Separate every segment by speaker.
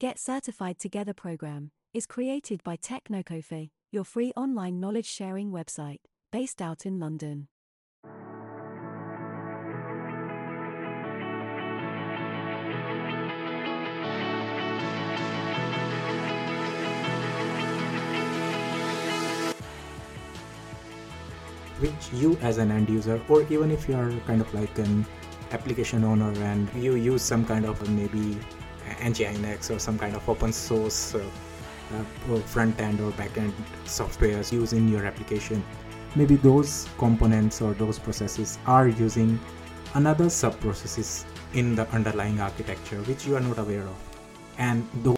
Speaker 1: Get Certified Together program is created by Technocofe, your free online knowledge sharing website based out in London.
Speaker 2: which you as an end user or even if you are kind of like an application owner and you use some kind of maybe nginx or some kind of open source uh, uh, front end or back end softwares used in your application. Maybe those components or those processes are using another sub processes in the underlying architecture which you are not aware of. And those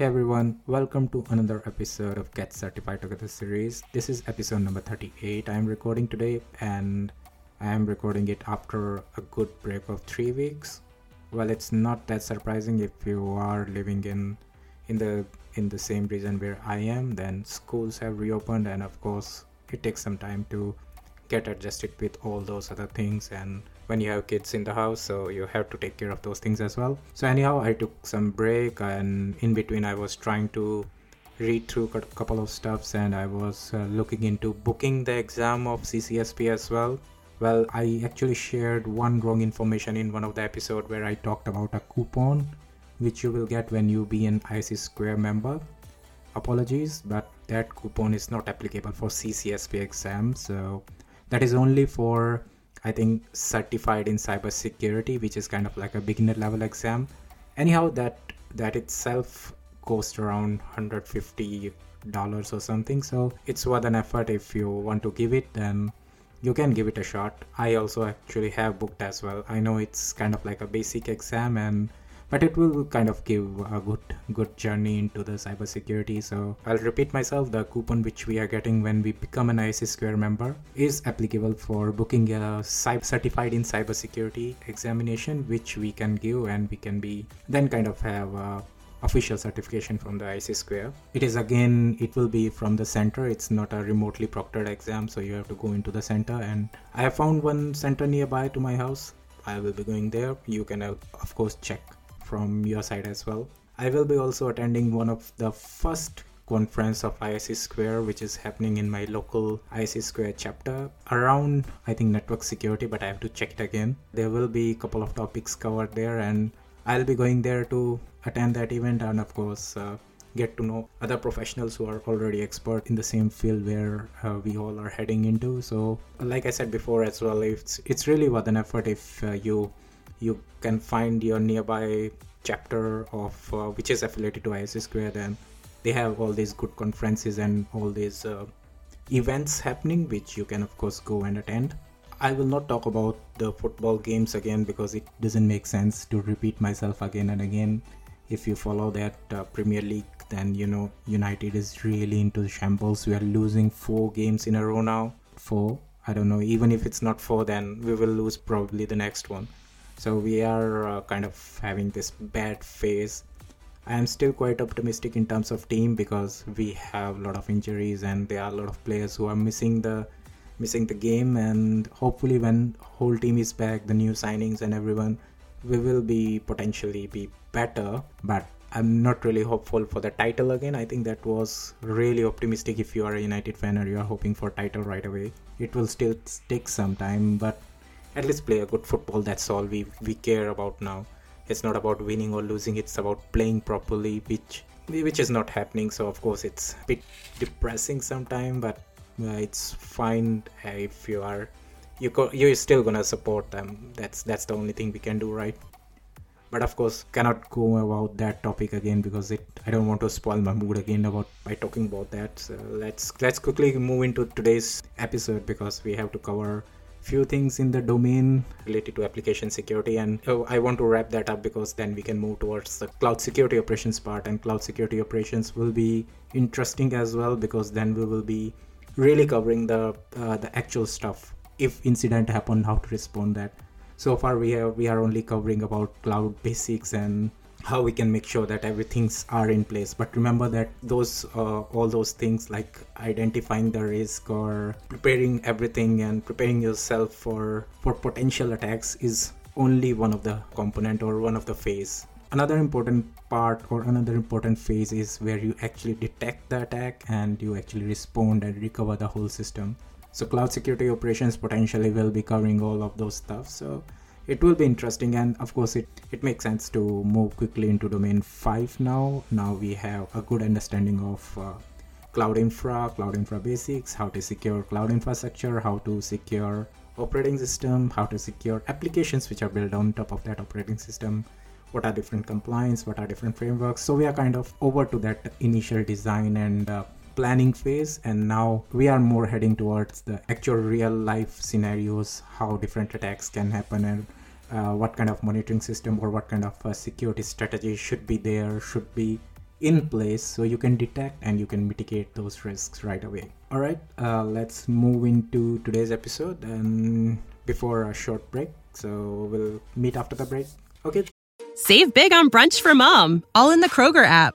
Speaker 2: Hey everyone, welcome to another episode of Get Certified Together series. This is episode number 38 I am recording today and I am recording it after a good break of 3 weeks. Well, it's not that surprising if you are living in in the in the same region where I am, then schools have reopened and of course it takes some time to get adjusted with all those other things and when you have kids in the house so you have to take care of those things as well so anyhow i took some break and in between i was trying to read through a couple of stuffs and i was uh, looking into booking the exam of ccsp as well well i actually shared one wrong information in one of the episode where i talked about a coupon which you will get when you be an ISC Square member. Apologies, but that coupon is not applicable for CCSP exam So that is only for I think certified in cybersecurity, which is kind of like a beginner level exam. Anyhow, that that itself cost around 150 dollars or something. So it's worth an effort if you want to give it. Then you can give it a shot. I also actually have booked as well. I know it's kind of like a basic exam and but it will kind of give a good good journey into the cybersecurity. So I'll repeat myself: the coupon which we are getting when we become an ISC Square member is applicable for booking a certified in cybersecurity examination, which we can give and we can be then kind of have. A, official certification from the ISC Square. It is again, it will be from the center. It's not a remotely proctored exam, so you have to go into the center. And I have found one center nearby to my house. I will be going there. You can, uh, of course, check from your side as well. I will be also attending one of the first conference of ISC Square, which is happening in my local ISC Square chapter around, I think, network security, but I have to check it again. There will be a couple of topics covered there, and I'll be going there to attend that event and, of course, uh, get to know other professionals who are already expert in the same field where uh, we all are heading into. So, like I said before as well, it's it's really worth an effort if uh, you you can find your nearby chapter of uh, which is affiliated to ISC Square, then they have all these good conferences and all these uh, events happening, which you can of course go and attend. I will not talk about the football games again because it doesn't make sense to repeat myself again and again. If you follow that uh, Premier League, then you know United is really into shambles. We are losing four games in a row now. Four. I don't know. Even if it's not four, then we will lose probably the next one so we are uh, kind of having this bad phase. I am still quite optimistic in terms of team because we have a lot of injuries and there are a lot of players who are missing the missing the game. And hopefully when whole team is back the new signings and everyone we will be potentially be better. But i'm not really hopeful for the title again. I think that was really optimistic. If you are a united fan or you are hoping for title right away it will still take some time. But at least play a good football that's all we we care about now. It's not about winning or losing it's about playing properly which which is not happening. So of course it's a bit depressing sometimes but uh, it's fine if you are you go, you're still gonna support them. That's that's the only thing we can do right? But of course cannot go about that topic again because it i don't want to spoil my mood again about by talking about that. So let's let's quickly move into today's episode because we have to cover few things in the domain related to application security and uh, i want to wrap that up because then we can move towards the cloud security operations part and cloud security operations will be interesting as well because then we will be really covering the uh, the actual stuff if incident happen how to respond that. So far we have we are only covering about cloud basics and how we can make sure that everything's are in place. But remember that those uh, all those things like identifying the risk or preparing everything and preparing yourself for for potential attacks is only one of the component or one of the phase. Another important part or another important phase is where you actually detect the attack and you actually respond and recover the whole system. So cloud security operations potentially will be covering all of those stuff. So it will be interesting and of course it, it makes sense to move quickly into domain 5 now. Now we have a good understanding of uh, cloud infra cloud infra basics how to secure cloud infrastructure how to secure operating system how to secure applications which are built on top of that operating system. What are different compliance what are different frameworks. So we are kind of over to that initial design and uh, planning phase and now we are more heading towards the actual real life scenarios how different attacks can happen and uh, what kind of monitoring system or what kind of uh, security strategy should be there should be in place so you can detect and you can mitigate those risks right away. All right uh, let's move into today's episode and before a short break. So we'll meet after the break. Okay.
Speaker 3: Save big on brunch for mom, all in the Kroger app.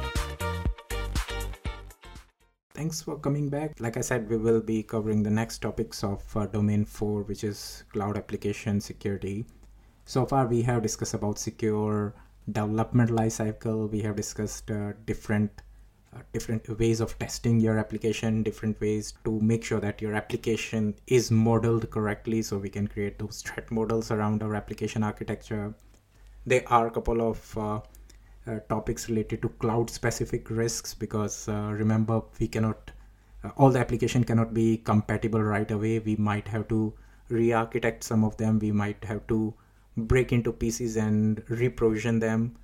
Speaker 2: Thanks for coming back. Like I said, we will be covering the next topics of uh, domain 4, which is cloud application security. So far, we have discussed about secure development lifecycle. We have discussed uh, different uh, different ways of testing your application, different ways to make sure that your application is modeled correctly, so we can create those threat models around our application architecture. There are a couple of uh, topics related to cloud specific risks because uh, remember we cannot uh, all the application cannot be compatible right away. We might have to re-architect some of them. We might have to break into pieces and reprovision them.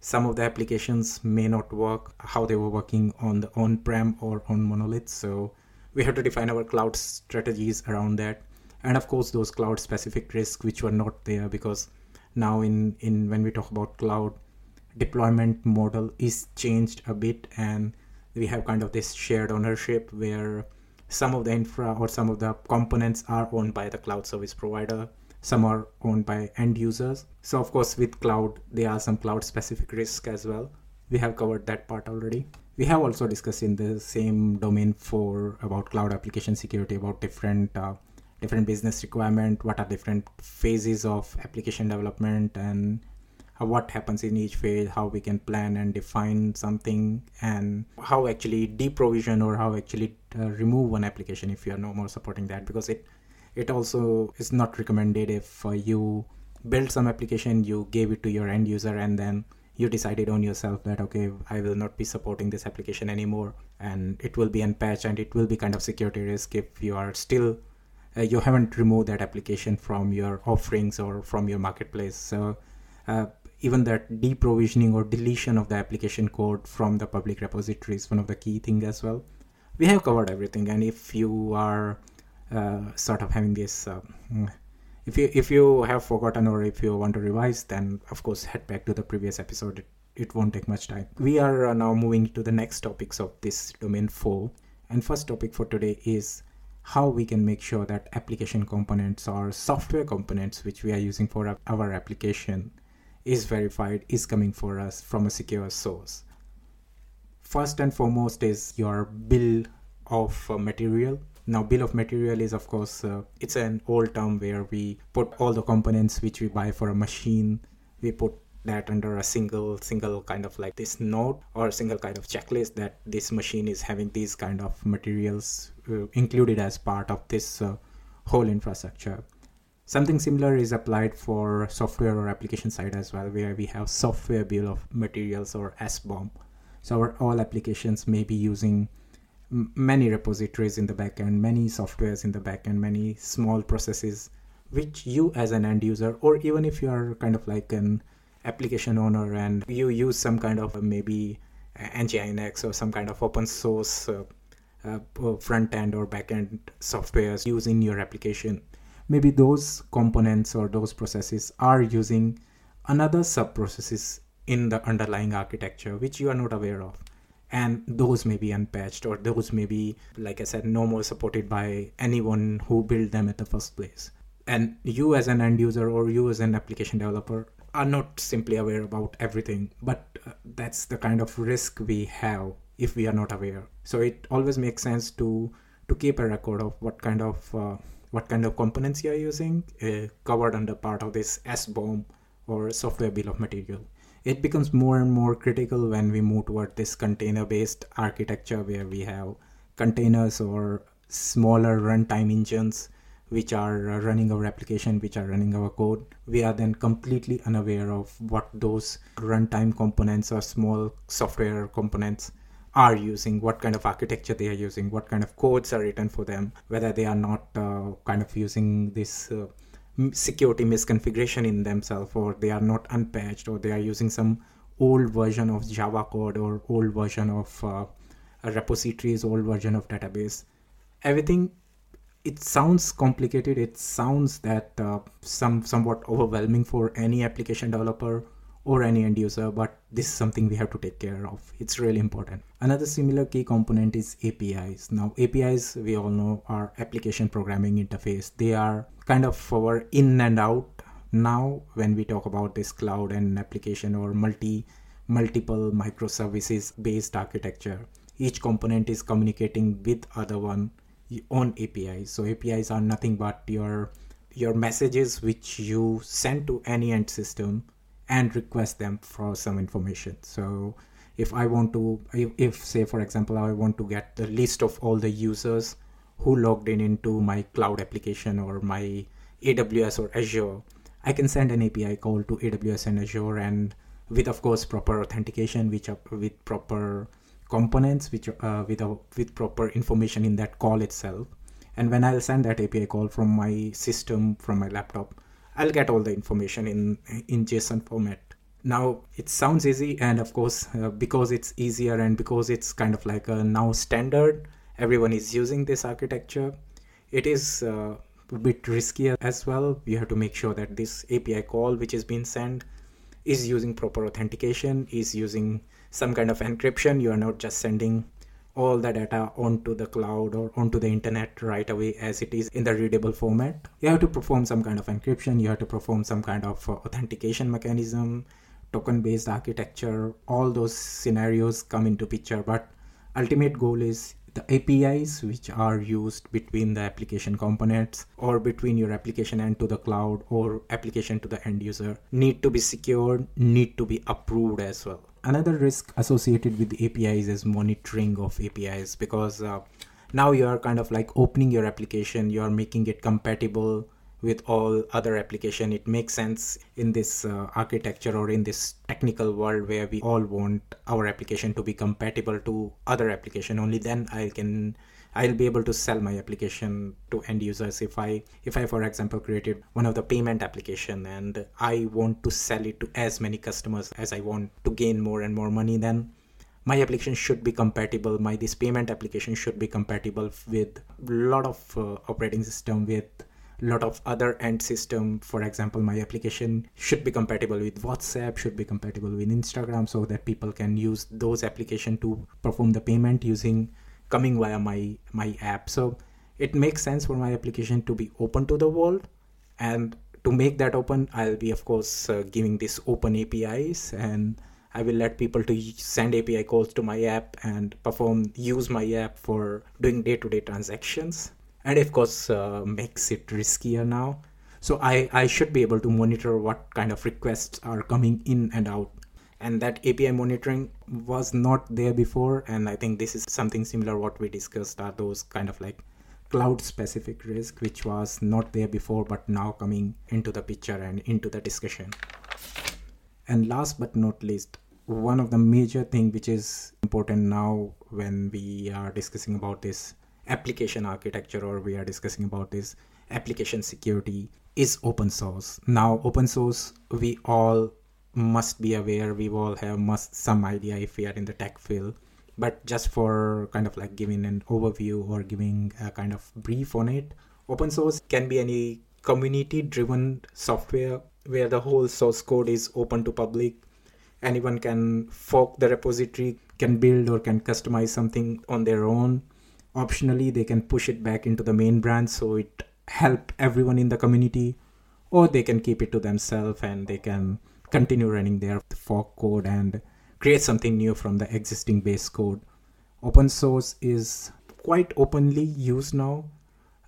Speaker 2: Some of the applications may not work how they were working on the on-prem or on monolith. So we have to define our cloud strategies around that. And of course those cloud specific risks which were not there because now in in when we talk about cloud deployment model is changed a bit and we have kind of this shared ownership where some of the infra or some of the components are owned by the cloud service provider some are owned by end users. So of course with cloud there are some cloud specific risks as well. We have covered that part already. We have also discussed in the same domain for about cloud application security about different uh, different business requirement what are different phases of application development and what happens in each phase, how we can plan and define something, and how actually deprovision or how actually uh, remove one application if you are no more supporting that because it it also is not recommended if uh, you build some application, you gave it to your end user, and then you decided on yourself that okay, I will not be supporting this application anymore, and it will be unpatched and it will be kind of security risk if you are still uh, you haven't removed that application from your offerings or from your marketplace. So uh, even that deprovisioning or deletion of the application code from the public repository is one of the key things as well. We have covered everything, and if you are uh, sort of having this, uh, if you if you have forgotten or if you want to revise, then of course head back to the previous episode. It, it won't take much time. We are uh, now moving to the next topics of this domain four, and first topic for today is how we can make sure that application components or software components which we are using for our application is verified is coming for us from a secure source. First and foremost is your bill of uh, material. Now, bill of material is, of course, uh, it's an old term where we put all the components which we buy for a machine. We put that under a single single kind of like this note or a single kind of checklist that this machine is having these kind of materials uh, included as part of this uh, whole infrastructure something similar is applied for software or application side as well where we have software bill of materials or SBOM so our all applications may be using many repositories in the backend many softwares in the backend many small processes which you as an end user or even if you are kind of like an application owner and you use some kind of maybe nginx or some kind of open source uh, uh, front end or back end softwares using your application maybe those components or those processes are using another sub processes in the underlying architecture which you are not aware of. And those may be unpatched or those may be like i said no more supported by anyone who built them at the first place. And you as an end user or you as an application developer are not simply aware about everything but uh, that's the kind of risk we have if we are not aware. So it always makes sense to to keep a record of what kind of uh, what kind of components you are using uh, covered under part of this SBOM or software bill of material. It becomes more and more critical when we move toward this container based architecture where we have containers or smaller runtime engines which are running our application, which are running our code, we are then completely unaware of what those runtime components or small software components are using, what kind of architecture they are using, what kind of codes are written for them, whether they are not uh, kind of using this uh, security misconfiguration in themselves, or they are not unpatched, or they are using some old version of Java code or old version of uh, repositories, old version of database. Everything it sounds complicated it sounds that uh, some somewhat overwhelming for any application developer or any end user but this is something we have to take care of. It's really important. Another similar key component is apis now apis we all know are application programming interface. They are kind of our in and out. Now when we talk about this cloud and application or multi multiple microservices based architecture each component is communicating with other one on APIs. So APIs are nothing but your your messages which you send to any end system and request them for some information. So if I want to, if, if say for example I want to get the list of all the users who logged in into my cloud application or my AWS or Azure, I can send an API call to AWS and Azure and with of course proper authentication, which are with proper components which uh, with a, with proper information in that call itself and when i'll send that api call from my system from my laptop i'll get all the information in in json format. Now it sounds easy and of course uh, because it's easier and because it's kind of like a now standard everyone is using this architecture it is uh, a bit riskier as well. You have to make sure that this api call which is being sent is using proper authentication is using some kind of encryption. You are not just sending all the data onto the cloud or onto the internet right away as it is in the readable format. You have to perform some kind of encryption you have to perform some kind of uh, authentication mechanism token based architecture all those scenarios come into picture but ultimate goal is the apis which are used between the application components or between your application and to the cloud or application to the end user need to be secured need to be approved as well another risk associated with APIs is monitoring of APIs because uh, now you are kind of like opening your application, you are making it compatible with all other application. It makes sense in this uh, architecture or in this technical world where we all want our application to be compatible to other application. Only then i can I'll be able to sell my application to end users. If I if I for example created one of the payment application and I want to sell it to as many customers as I want to gain more and more money then my application should be compatible. My this payment application should be compatible with a lot of uh, operating system with lot of other end system. For example my application should be compatible with whatsapp should be compatible with instagram so that people can use those application to perform the payment using coming via my my app. So it makes sense for my application to be open to the world. And to make that open i'll be of course uh, giving this open apis and i will let people to send api calls to my app and perform use my app for doing day-to-day transactions. And of course uh, makes it riskier now. So i i should be able to monitor what kind of requests are coming in and out and that api monitoring was not there before and i think this is something similar what we discussed are those kind of like cloud specific risk which was not there before but now coming into the picture and into the discussion. And last but not least one of the major thing which is important now when we are discussing about this application architecture or we are discussing about this application security is open source. Now open source we all must be aware. We all have must some idea if we are in the tech field. But just for kind of like giving an overview or giving a kind of brief on it open source can be any community driven software where the whole source code is open to public. Anyone can fork the repository can build or can customize something on their own. Optionally they can push it back into the main branch so it help everyone in the community or they can keep it to themselves and they can continue running their fork code and create something new from the existing base code. Open source is quite openly used now,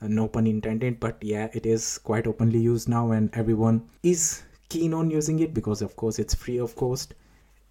Speaker 2: uh, no pun intended, but yeah, it is quite openly used now, and everyone is keen on using it because, of course, it's free of cost.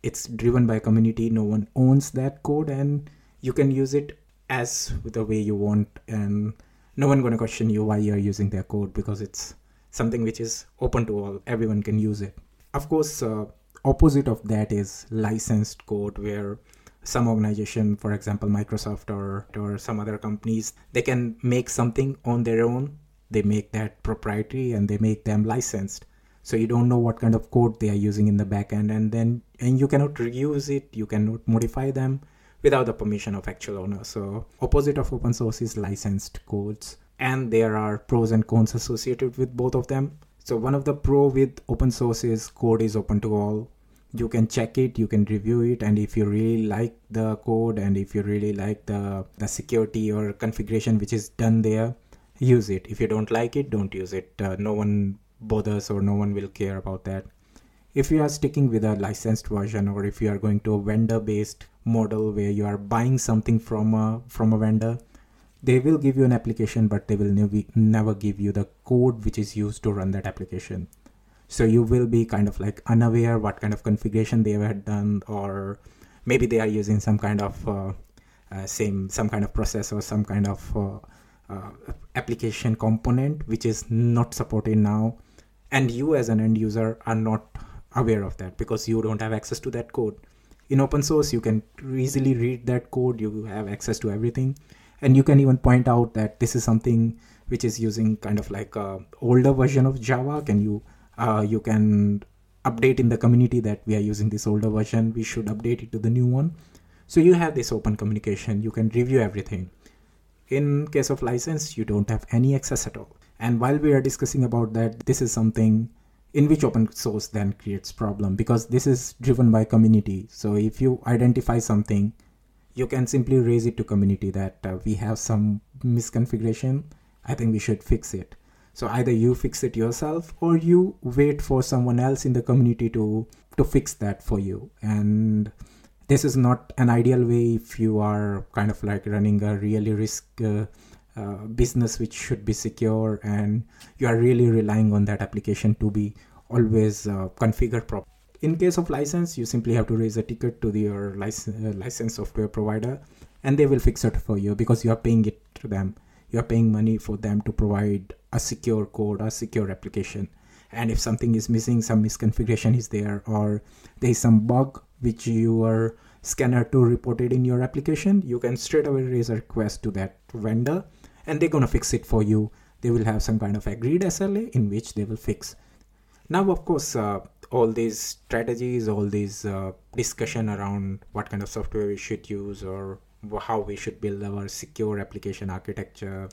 Speaker 2: It's driven by community, no one owns that code, and you can use it as the way you want, and no one gonna question you why you're using their code because it's something which is open to all, everyone can use it. Of course, uh, opposite of that is licensed code where some organization for example microsoft or or some other companies they can make something on their own. They make that proprietary and they make them licensed. So you don't know what kind of code they are using in the backend and then and you cannot reuse it. You cannot modify them without the permission of actual owner. So opposite of open source is licensed codes and there are pros and cons associated with both of them so one of the pro with open source is code is open to all. You can check it you can review it and if you really like the code and if you really like the the security or configuration which is done there use it. If you don't like it don't use it. Uh, no one bothers or no one will care about that. If you are sticking with a licensed version or if you are going to a vendor based model where you are buying something from a from a vendor they will give you an application but they will never, give you the code which is used to run that application. So you will be kind of like unaware what kind of configuration they have done or maybe they are using some kind of uh, uh, same some kind of process or some kind of uh, uh, application component which is not supported now. And you as an end user are not aware of that because you don't have access to that code. In open source you can easily read that code. You have access to everything and you can even point out that this is something which is using kind of like a older version of java. Can you uh, you can update in the community that we are using this older version. We should update it to the new one. So you have this open communication. You can review everything. In case of license you don't have any access at all. And while we are discussing about that this is something in which open source then creates problem because this is driven by community. So if you identify something you can simply raise it to community that uh, we have some misconfiguration. I think we should fix it. So either you fix it yourself or you wait for someone else in the community to to fix that for you. And this is not an ideal way if you are kind of like running a really risk uh, uh, business which should be secure and you are really relying on that application to be always uh, configured properly in case of license you simply have to raise a ticket to your license, uh, license software provider and they will fix it for you because you are paying it to them. You are paying money for them to provide a secure code a secure application. And if something is missing some misconfiguration is there or there is some bug which your scanner to reported in your application you can straight away raise a request to that vendor and they're going to fix it for you. They will have some kind of agreed sla in which they will fix. Now of course uh, all these strategies all these uh, discussion around what kind of software we should use or how we should build our secure application architecture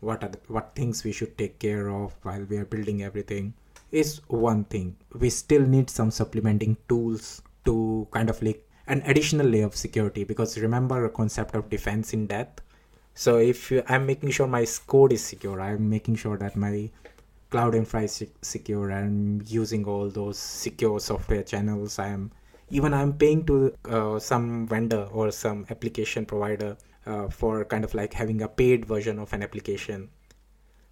Speaker 2: what are the, what things we should take care of while we are building everything is one thing. We still need some supplementing tools to kind of like an additional layer of security because remember a concept of defense in depth so if i'm making sure my code is secure i'm making sure that my cloud infra is secure i'm using all those secure software channels. I'm even i'm paying to uh, some vendor or some application provider uh, for kind of like having a paid version of an application.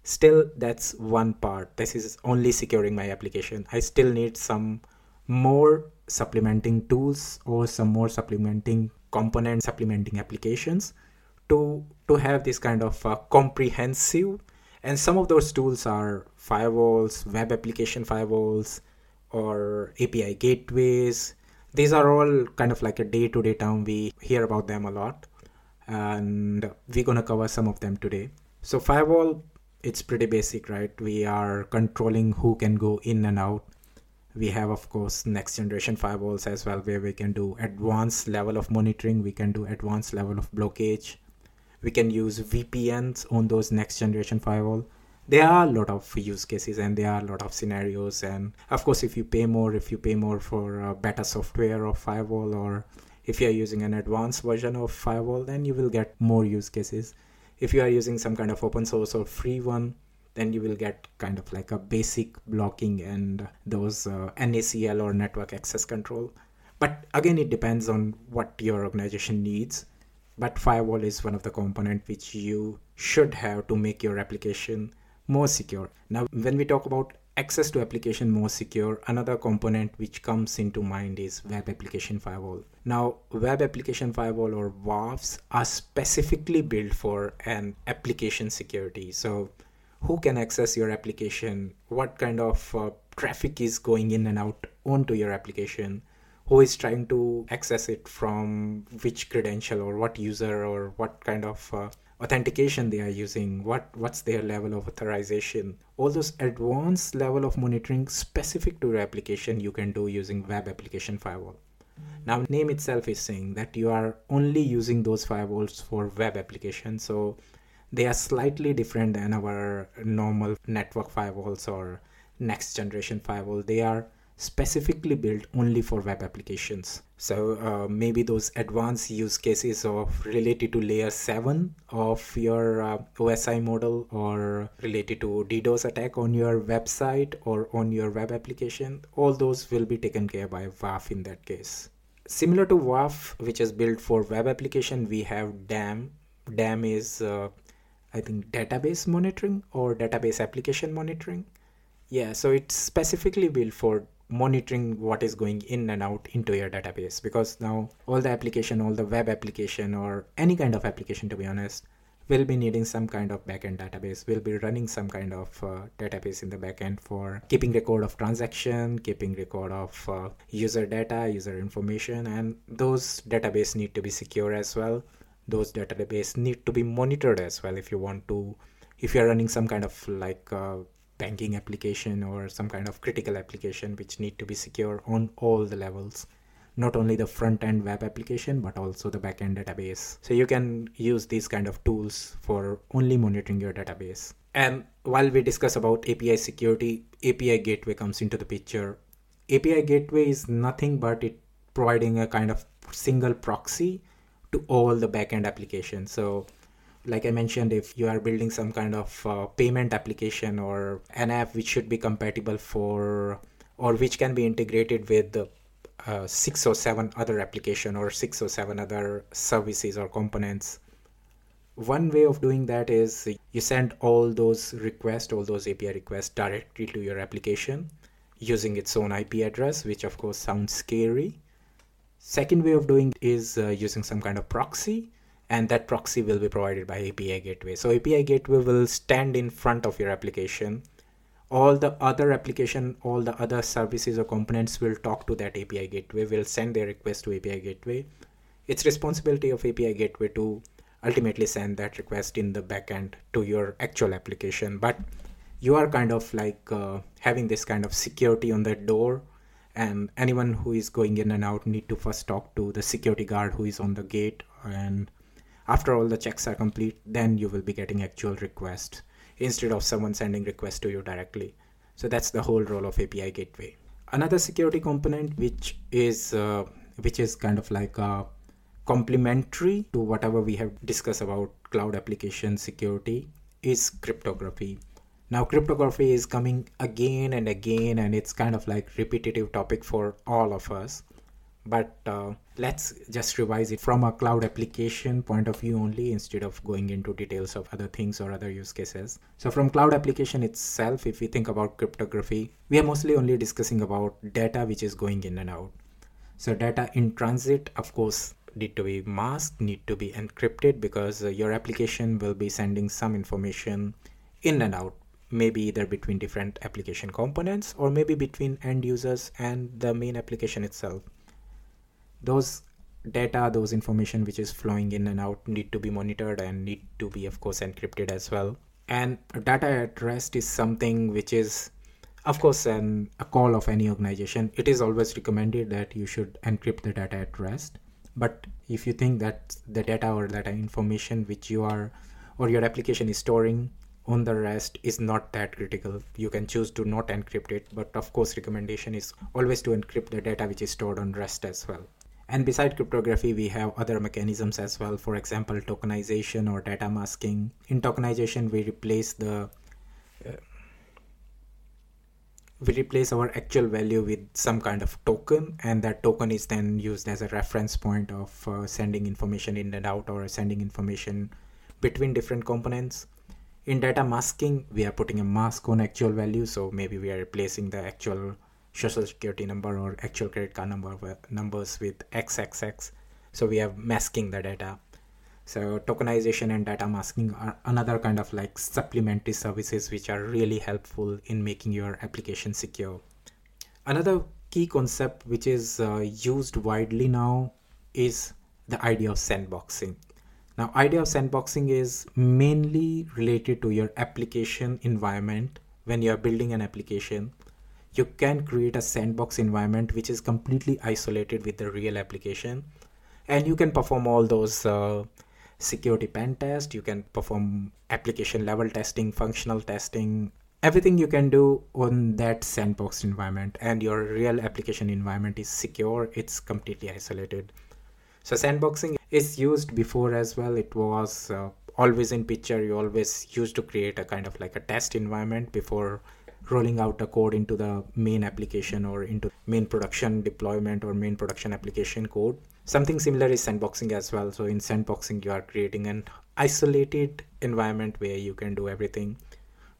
Speaker 2: Still that's one part. This is only securing my application. I still need some more supplementing tools or some more supplementing component supplementing applications to to have this kind of uh, comprehensive and some of those tools are firewalls web application firewalls or api gateways these are all kind of like a day-to-day term we hear about them a lot and we're going to cover some of them today so firewall it's pretty basic, right? We are controlling who can go in and out. We have, of course, next generation firewalls as well, where we can do advanced level of monitoring. We can do advanced level of blockage. We can use VPNs on those next generation firewall. There are a lot of use cases and there are a lot of scenarios. And of course, if you pay more, if you pay more for better software of firewall, or if you are using an advanced version of firewall, then you will get more use cases if you are using some kind of open source or free one then you will get kind of like a basic blocking and those uh, NACL or network access control. But again, it depends on what your organization needs. But firewall is one of the component which you should have to make your application more secure. Now, when we talk about access to application more secure another component which comes into mind is web application firewall. Now web application firewall or WAFs are specifically built for an application security. So who can access your application? What kind of uh, traffic is going in and out onto your application who is trying to access it from which credential or what user or what kind of uh, authentication they are using what what's their level of authorization. All those advanced level of monitoring specific to your application you can do using web application firewall. Now name itself is saying that you are only using those firewalls for web application so they are slightly different than our normal network firewalls or next generation firewall. They are specifically built only for web applications. So uh, maybe those advanced use cases of related to layer 7 of your uh, OSI model or related to DDoS attack on your website or on your web application, all those will be taken care by WAF in that case. Similar to WAF, which is built for web application, we have DAM. DAM is, uh, I think, database monitoring or database application monitoring. Yeah, so it's specifically built for monitoring what is going in and out into your database. Because now all the application all the web application or any kind of application to be honest will be needing some kind of backend database will be running some kind of uh, database in the backend for keeping record of transaction keeping record of uh, user data user information and those database need to be secure as well. Those database need to be monitored as well if you want to if you're running some kind of like uh, banking application or some kind of critical application which need to be secure on all the levels. Not only the front end web application but also the back end database. So you can use these kind of tools for only monitoring your database. And while we discuss about api security api gateway comes into the picture. Api gateway is nothing but it providing a kind of single proxy to all the backend applications. So like I mentioned, if you are building some kind of uh, payment application or an app which should be compatible for or which can be integrated with uh, six or seven other application or six or seven other services or components. One way of doing that is you send all those requests, all those API requests directly to your application using its own IP address, which of course sounds scary. Second way of doing is uh, using some kind of proxy and that proxy will be provided by API gateway. So API gateway will stand in front of your application. All the other application, all the other services or components will talk to that API gateway, will send their request to API gateway. It's responsibility of API gateway to ultimately send that request in the backend to your actual application. But you are kind of like uh, having this kind of security on the door and anyone who is going in and out need to first talk to the security guard who is on the gate and after all the checks are complete then you will be getting actual request instead of someone sending request to you directly. So that's the whole role of api gateway. Another security component which is uh, which is kind of like a complementary to whatever we have discussed about cloud application security is cryptography. Now cryptography is coming again and again and it's kind of like repetitive topic for all of us but uh, let's just revise it from a cloud application point of view only instead of going into details of other things or other use cases. So from cloud application itself, if we think about cryptography, we are mostly only discussing about data which is going in and out. So data in transit, of course, need to be masked, need to be encrypted because uh, your application will be sending some information in and out maybe either between different application components or maybe between end users and the main application itself those data those information which is flowing in and out need to be monitored and need to be of course encrypted as well. And data at rest is something which is of course an, a call of any organization. It is always recommended that you should encrypt the data at rest. But if you think that the data or data information which you are or your application is storing on the rest is not that critical you can choose to not encrypt it. But of course recommendation is always to encrypt the data which is stored on rest as well and beside cryptography we have other mechanisms as well. For example tokenization or data masking. In tokenization we replace the uh, we replace our actual value with some kind of token and that token is then used as a reference point of uh, sending information in and out or sending information between different components. In data masking we are putting a mask on actual value so maybe we are replacing the actual social security number or actual credit card number numbers with xxx so we are masking the data. So tokenization and data masking are another kind of like supplementary services which are really helpful in making your application secure. Another key concept which is uh, used widely now is the idea of sandboxing. Now idea of sandboxing is mainly related to your application environment when you are building an application you can create a sandbox environment which is completely isolated with the real application. And you can perform all those uh, security pen test. You can perform application level testing functional testing everything you can do on that sandbox environment. And your real application environment is secure. It's completely isolated. So sandboxing is used before as well. It was uh, always in picture. You always used to create a kind of like a test environment before rolling out a code into the main application or into main production deployment or main production application code. Something similar is sandboxing as well. So in sandboxing you are creating an isolated environment where you can do everything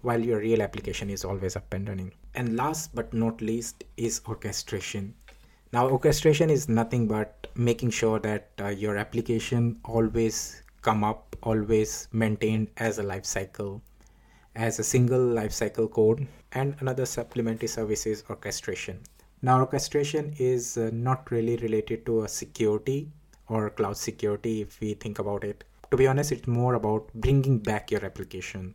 Speaker 2: while your real application is always up and running. And last but not least is orchestration. Now orchestration is nothing but making sure that uh, your application always come up always maintained as a life cycle as a single lifecycle code and another supplementary service is orchestration. Now orchestration is uh, not really related to a security or cloud security if we think about it. To be honest, it's more about bringing back your application.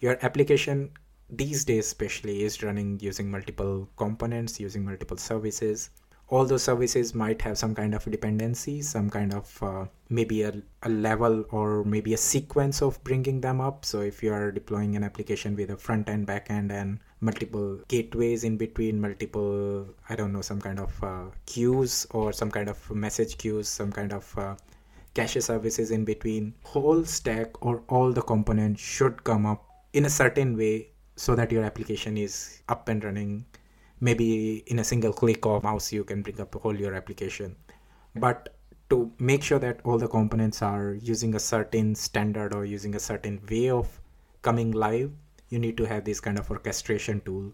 Speaker 2: Your application these days especially is running using multiple components, using multiple services all those services might have some kind of dependency some kind of uh, maybe a, a level or maybe a sequence of bringing them up. So if you are deploying an application with a front end back end and multiple gateways in between multiple i don't know some kind of uh, queues or some kind of message queues some kind of uh, cache services in between whole stack or all the components should come up in a certain way so that your application is up and running maybe in a single click of mouse you can bring up whole your application. But to make sure that all the components are using a certain standard or using a certain way of coming live you need to have this kind of orchestration tool.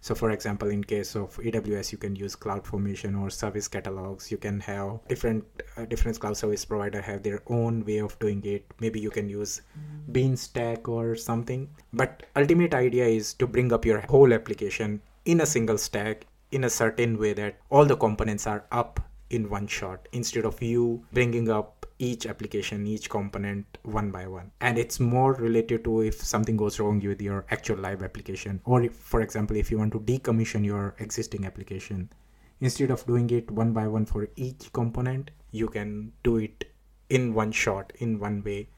Speaker 2: So for example in case of aws you can use CloudFormation or service catalogs. You can have different uh, different cloud service provider have their own way of doing it. Maybe you can use Beanstalk or something. But ultimate idea is to bring up your whole application in a single stack in a certain way that all the components are up in one shot instead of you bringing up each application each component one by one. And it's more related to if something goes wrong with your actual live application or if, for example if you want to decommission your existing application. Instead of doing it one by one for each component you can do it in one shot in one way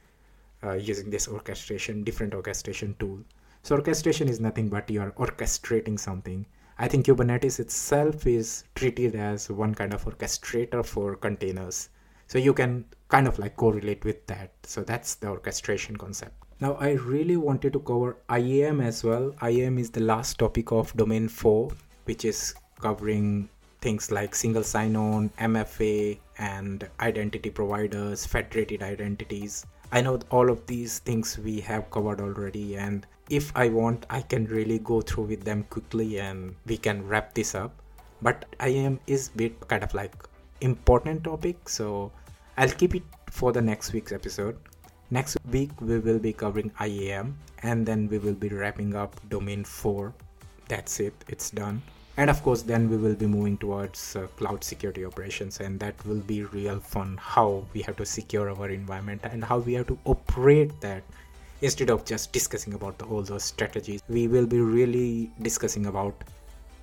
Speaker 2: uh, using this orchestration different orchestration tool so orchestration is nothing but you are orchestrating something. I think Kubernetes itself is treated as one kind of orchestrator for containers. So you can kind of like correlate with that. So that's the orchestration concept. Now I really wanted to cover IAM as well. IAM is the last topic of domain 4, which is covering things like single sign on, MFA, and identity providers, federated identities. I know all of these things we have covered already, and if I want, I can really go through with them quickly and we can wrap this up. But IAM is bit kind of like important topic, so I'll keep it for the next week's episode. Next week we will be covering IAM and then we will be wrapping up domain 4. That's it, it's done. And of course, then we will be moving towards uh, cloud security operations, and that will be real fun how we have to secure our environment and how we have to operate that. Instead of just discussing about the, all those strategies. We will be really discussing about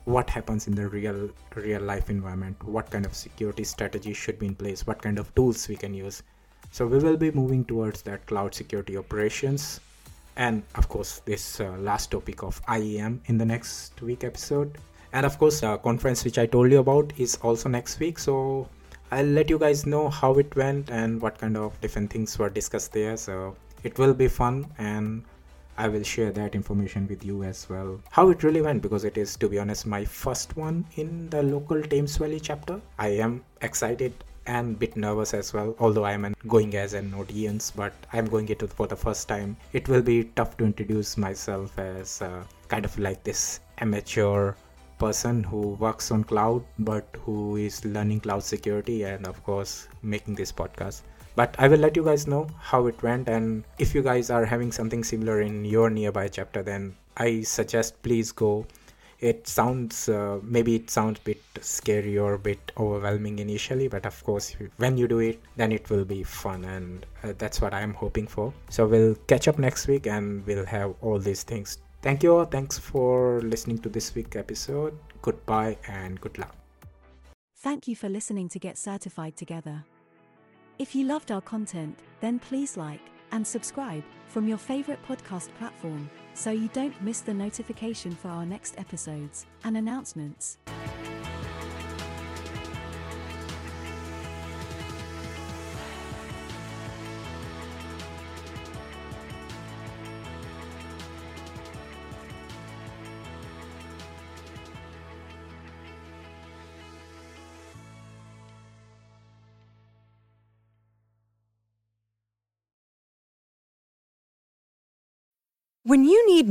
Speaker 2: what happens in the real real life environment what kind of security strategy should be in place what kind of tools we can use. So we will be moving towards that cloud security operations. And of course this uh, last topic of IAM in the next week episode and of course the conference which I told you about is also next week so I'll let you guys know how it went and what kind of different things were discussed there so it will be fun and I will share that information with you as well. How it really went because it is, to be honest, my first one in the local Thames Valley chapter. I am excited and bit nervous as well although i am going as an audience but i'm going it for the first time it will be tough to introduce myself as uh, kind of like this amateur person who works on cloud but who is learning cloud security and of course making this podcast. But i will let you guys know how it went and if you guys are having something similar in your nearby chapter then i suggest please go. It sounds uh, maybe it sounds a bit scary or a bit overwhelming initially but of course when you do it then it will be fun and uh, that's what i'm hoping for. So we'll catch up next week and we'll have all these things thank you all thanks for listening to this week episode goodbye and good luck
Speaker 1: Thank you for listening to Get Certified Together. If you loved our content, then please like and subscribe from your favorite podcast platform so you don't miss the notification for our next episodes and announcements.